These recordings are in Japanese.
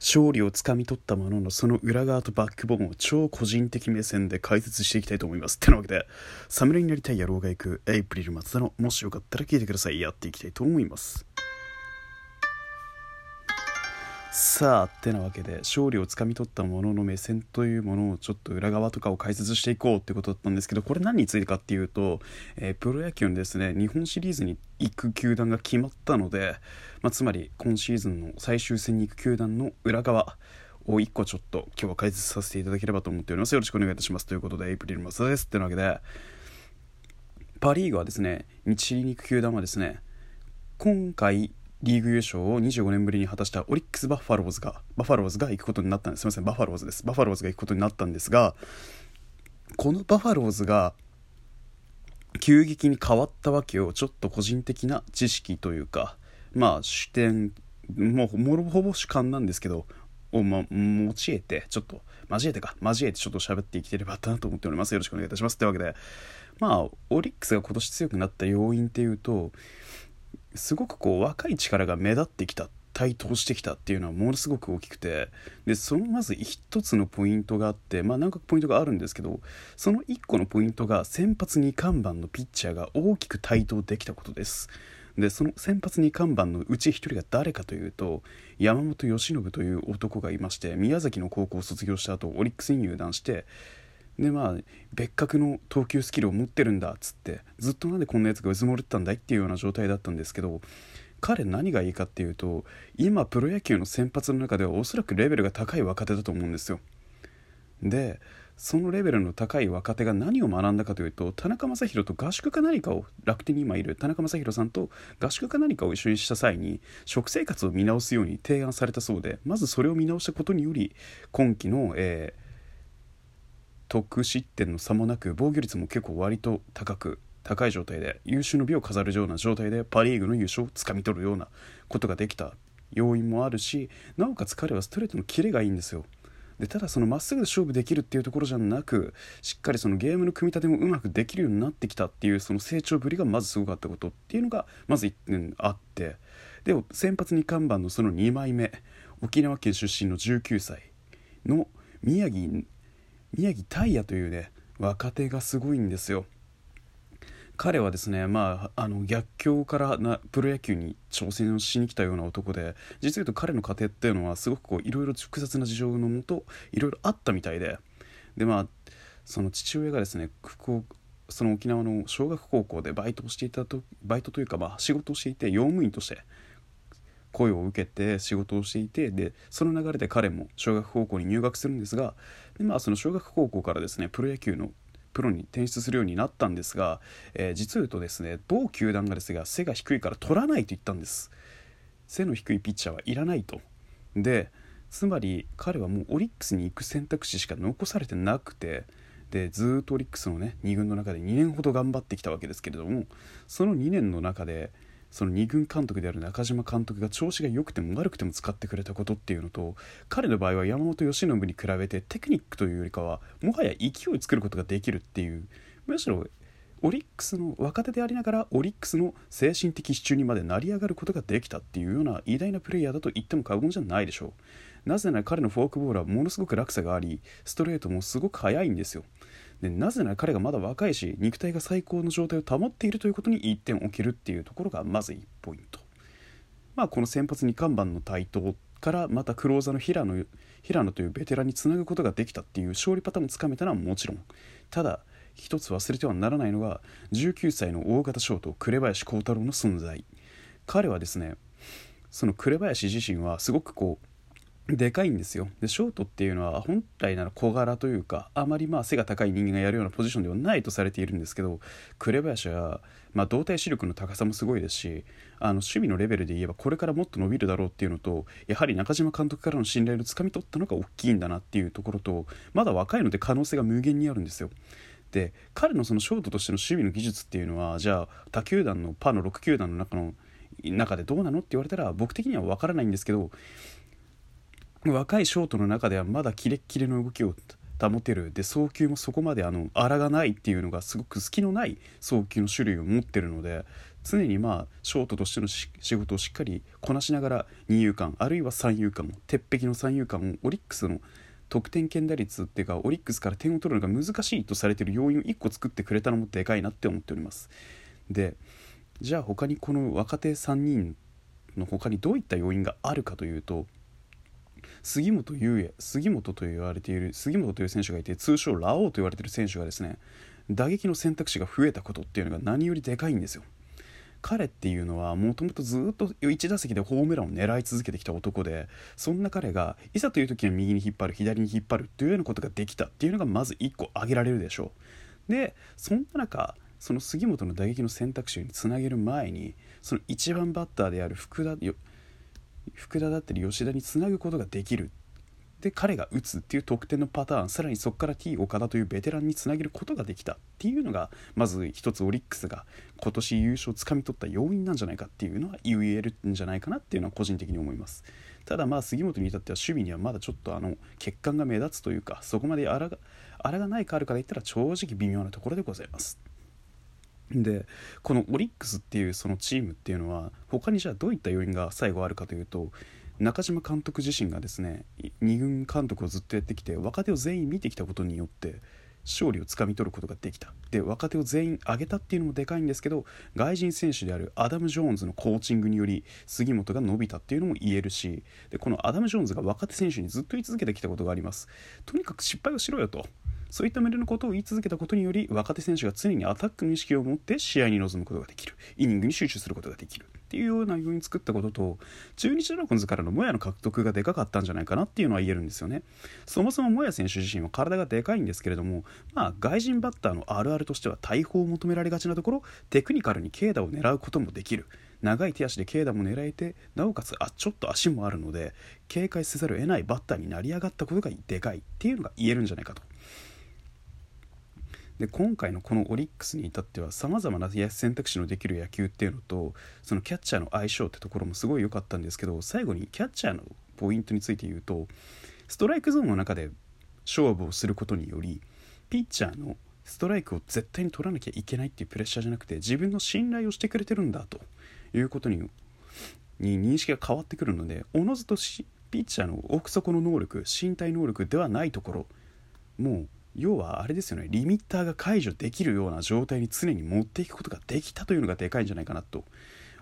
勝利をつかみ取ったもののその裏側とバックボーンを超個人的目線で解説していきたいと思います。ってなわけで、侍になりたい野郎が行くエイプリル松田のもしよかったら聞いてください。やっていきたいと思います。さあってなわけで勝利をつかみ取ったものの目線というものをちょっと裏側とかを解説していこうってことだったんですけどこれ何についてかっていうと、えー、プロ野球のですね日本シリーズに行く球団が決まったので、まあ、つまり今シーズンの最終戦に行く球団の裏側を1個ちょっと今日は解説させていただければと思っております。よろしくお願いいたします。ということでエイプリルマスです。ってなわけでパ・リーグはですね日に行く球団はですね今回リーグ優勝を25年ぶりに果たしたオリックス・バッファローズがバファローズが行くことになったんです。すみませんバッファローズです。バッファローズが行くことになったんですがこのバファローズが急激に変わったわけをちょっと個人的な知識というかまあ視点もうもろほぼ主観なんですけどを、ま、用いてちょっと交えてか交えてちょっと喋っていければなと思っております。よろしくお願いいたします。というわけでまあオリックスが今年強くなった要因っていうとすごくこう若い力が目立ってきた台頭してきたっていうのはものすごく大きくてでそのまず一つのポイントがあってまあ何かポイントがあるんですけどその一個のポイントが先発2看板のピッチャーが大きく台頭できたことです。でその先発2看板のうち1人が誰かというと山本由伸という男がいまして宮崎の高校を卒業した後オリックスに入団してでまあ別格の投球スキルを持ってるんだっつってずっとなんでこんなやつがうずもれてたんだいっていうような状態だったんですけど彼何がいいかっていうと今プロ野球の先発の中ではおそらくレベルが高い若手だと思うんですよ。でそのレベルの高い若手が何を学んだかというと田中将大と合宿か何かを楽天に今いる田中将大さんと合宿か何かを一緒にした際に食生活を見直すように提案されたそうでまずそれを見直したことにより今季の、えー、得失点の差もなく防御率も結構割と高く高い状態で優秀の美を飾るような状態でパ・リーグの優勝をつかみ取るようなことができた要因もあるしなおかつ彼はストレートのキレがいいんですよ。でただそのまっすぐで勝負できるっていうところじゃなくしっかりそのゲームの組み立てもうまくできるようになってきたっていうその成長ぶりがまずすごかったことっていうのがまず1点あってで先発2看板のその2枚目沖縄県出身の19歳の宮城宮城大也というね若手がすごいんですよ。彼はですね、まあ、あの逆境からなプロ野球に挑戦をしに来たような男で実は言うと彼の家庭っていうのはすごくこういろいろ複雑な事情のもといろいろあったみたいででまあその父親がですねその沖縄の小学高校でバイトをしていたとバイトというかまあ仕事をしていて用務員として声を受けて仕事をしていてでその流れで彼も小学高校に入学するんですがで、まあ、その小学高校からですねプロ野球のプロに転出するようになったんですが、えー、実を言うとですね某球団がですが背が低いから取らないと言ったんです。背の低いピッチャーはいらないと。でつまり彼はもうオリックスに行く選択肢しか残されてなくてでずっとオリックスのね2軍の中で2年ほど頑張ってきたわけですけれどもその2年の中でその2軍監督である中島監督が調子が良くても悪くても使ってくれたことっていうのと彼の場合は山本由伸に比べてテクニックというよりかはもはや勢い作ることができるっていうむしろオリックスの若手でありながらオリックスの精神的支柱にまで成り上がることができたっていうような偉大なプレイヤーだと言っても過言じゃないでしょう。なぜなら彼のフォークボールはものすごく落差がありストレートもすごく速いんですよ。でなぜなら彼がまだ若いし肉体が最高の状態を保っているということに1点を置けるっていうところがまず1ポイント。まあこの先発2看板の台頭からまたクローザーの平野平野というベテランにつなぐことができたっていう勝利パターンもつかめたのはもちろん。ただ一つ忘れてはならないのが19歳の大型ショート紅林幸太郎の存在。彼はですねその紅林自身はすごくこうでかいんですよでショートっていうのは本来なら小柄というかあまりまあ背が高い人間がやるようなポジションではないとされているんですけど紅林は、まあ、動体視力の高さもすごいですしあの守備のレベルで言えばこれからもっと伸びるだろうっていうのとやはり中島監督からの信頼をつかみ取ったのが大きいんだなっていうところとまだ若いので可能性が無限にあるんですよ。で彼のそのショートとしての守備の技術っていうのはじゃあ他球団のパーの6球団の中の中でどうなのって言われたら僕的には分からないんですけど若いショートの中ではまだキレッキレの動きを保てる。で送球もそこまであの荒がないっていうのがすごく隙のない送球の種類を持ってるので常にまあショートとしての仕事をしっかりこなしながら二遊間あるいは三遊間鉄壁の三遊間をオリックスの得点圏打率っていうかオリックスから点を取るのが難しいとされている要因を1個作ってくれたのもでかいなって思っております。でじゃあ他にこの若手3人の他にどういった要因があるかというと杉本優也杉本と言われている杉本という選手がいて通称ラオウと言われている選手がですね打撃の選択肢が増えたことっていうのが何よりでかいんですよ。彼っていうのはもともとずっと1打席でホームランを狙い続けてきた男でそんな彼がいざという時は右に引っ張る左に引っ張るというようなことができたっていうのがまず1個挙げられるでしょう。でそんな中その杉本の打撃の選択肢につなげる前にその1番バッターである福田福田だったり吉田につなぐことができる。で彼が打つっていう得点のパターンさらにそこから T 岡田というベテランにつなげることができたっていうのがまず一つオリックスが今年優勝をつかみ取った要因なんじゃないかっていうのは言えるんじゃないかなっていうのは個人的に思います。ただまあ杉本に至っては守備にはまだちょっとあの欠陥が目立つというかそこまであらがあらがないかあるから言ったら正直微妙なところでございます。でこのオリックスっていうそのチームっていうのは他にじゃあどういった要因が最後あるかというと中島監督自身がですね2軍監督をずっとやってきて若手を全員見てきたことによって勝利をつかみ取ることができた。で若手を全員上げたっていうのもでかいんですけど外人選手であるアダム・ジョーンズのコーチングにより杉本が伸びたっていうのも言えるしでこのアダム・ジョーンズが若手選手にずっと言い続けてきたことがあります。とにかく失敗をしろよと。そういったメールのことを言い続けたことにより若手選手が常にアタックの意識を持って試合に臨むことができる。イニングに集中することができる。っていうような要因作ったことと中日ドラゴンズからのモヤの獲得がでかかったんじゃないかなっていうのは言えるんですよね。そもそもモヤ選手自身は体がでかいんですけれどもまあ外人バッターのあるあるとしては大砲を求められがちなところテクニカルに軽打を狙うこともできる。長い手足で軽打も狙えてなおかつあちょっと足もあるので警戒せざるを得ないバッターになり上がったことがでかいっていうのが言えるんじゃないかと。で今回のこのオリックスに至ってはさまざまな選択肢のできる野球っていうのとそのキャッチャーの相性ってところもすごい良かったんですけど最後にキャッチャーのポイントについて言うとストライクゾーンの中で勝負をすることによりピッチャーのストライクを絶対に取らなきゃいけないっていうプレッシャーじゃなくて自分の信頼をしてくれてるんだということにに認識が変わってくるのでおのずとピッチャーの奥底の能力身体能力ではないところもう要はあれですよねリミッターが解除できるような状態に常に持っていくことができたというのがでかいんじゃないかなと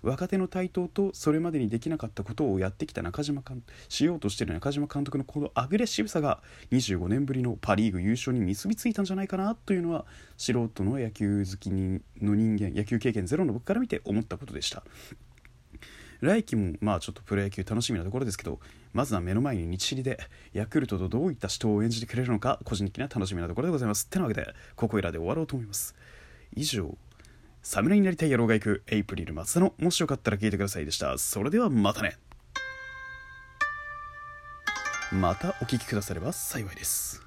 若手の台頭とそれまでにできなかったことをやってきた中島監しようとしている中島監督のこのアグレッシブさが25年ぶりのパ・リーグ優勝に結びついたんじゃないかなというのは素人の野球好きの人間野球経験ゼロの僕から見て思ったことでした。来季もまあちょっとプロ野球楽しみなところですけどまずは目の前に日知りでヤクルトとどういった人を演じてくれるのか個人的な楽しみなところでございます。ってなわけでここいらで終わろうと思います。以上侍になりたい野郎が行くエイプリル松田のもしよかったら聞いてくださいでした。それではまたね。またお聴きくだされば幸いです。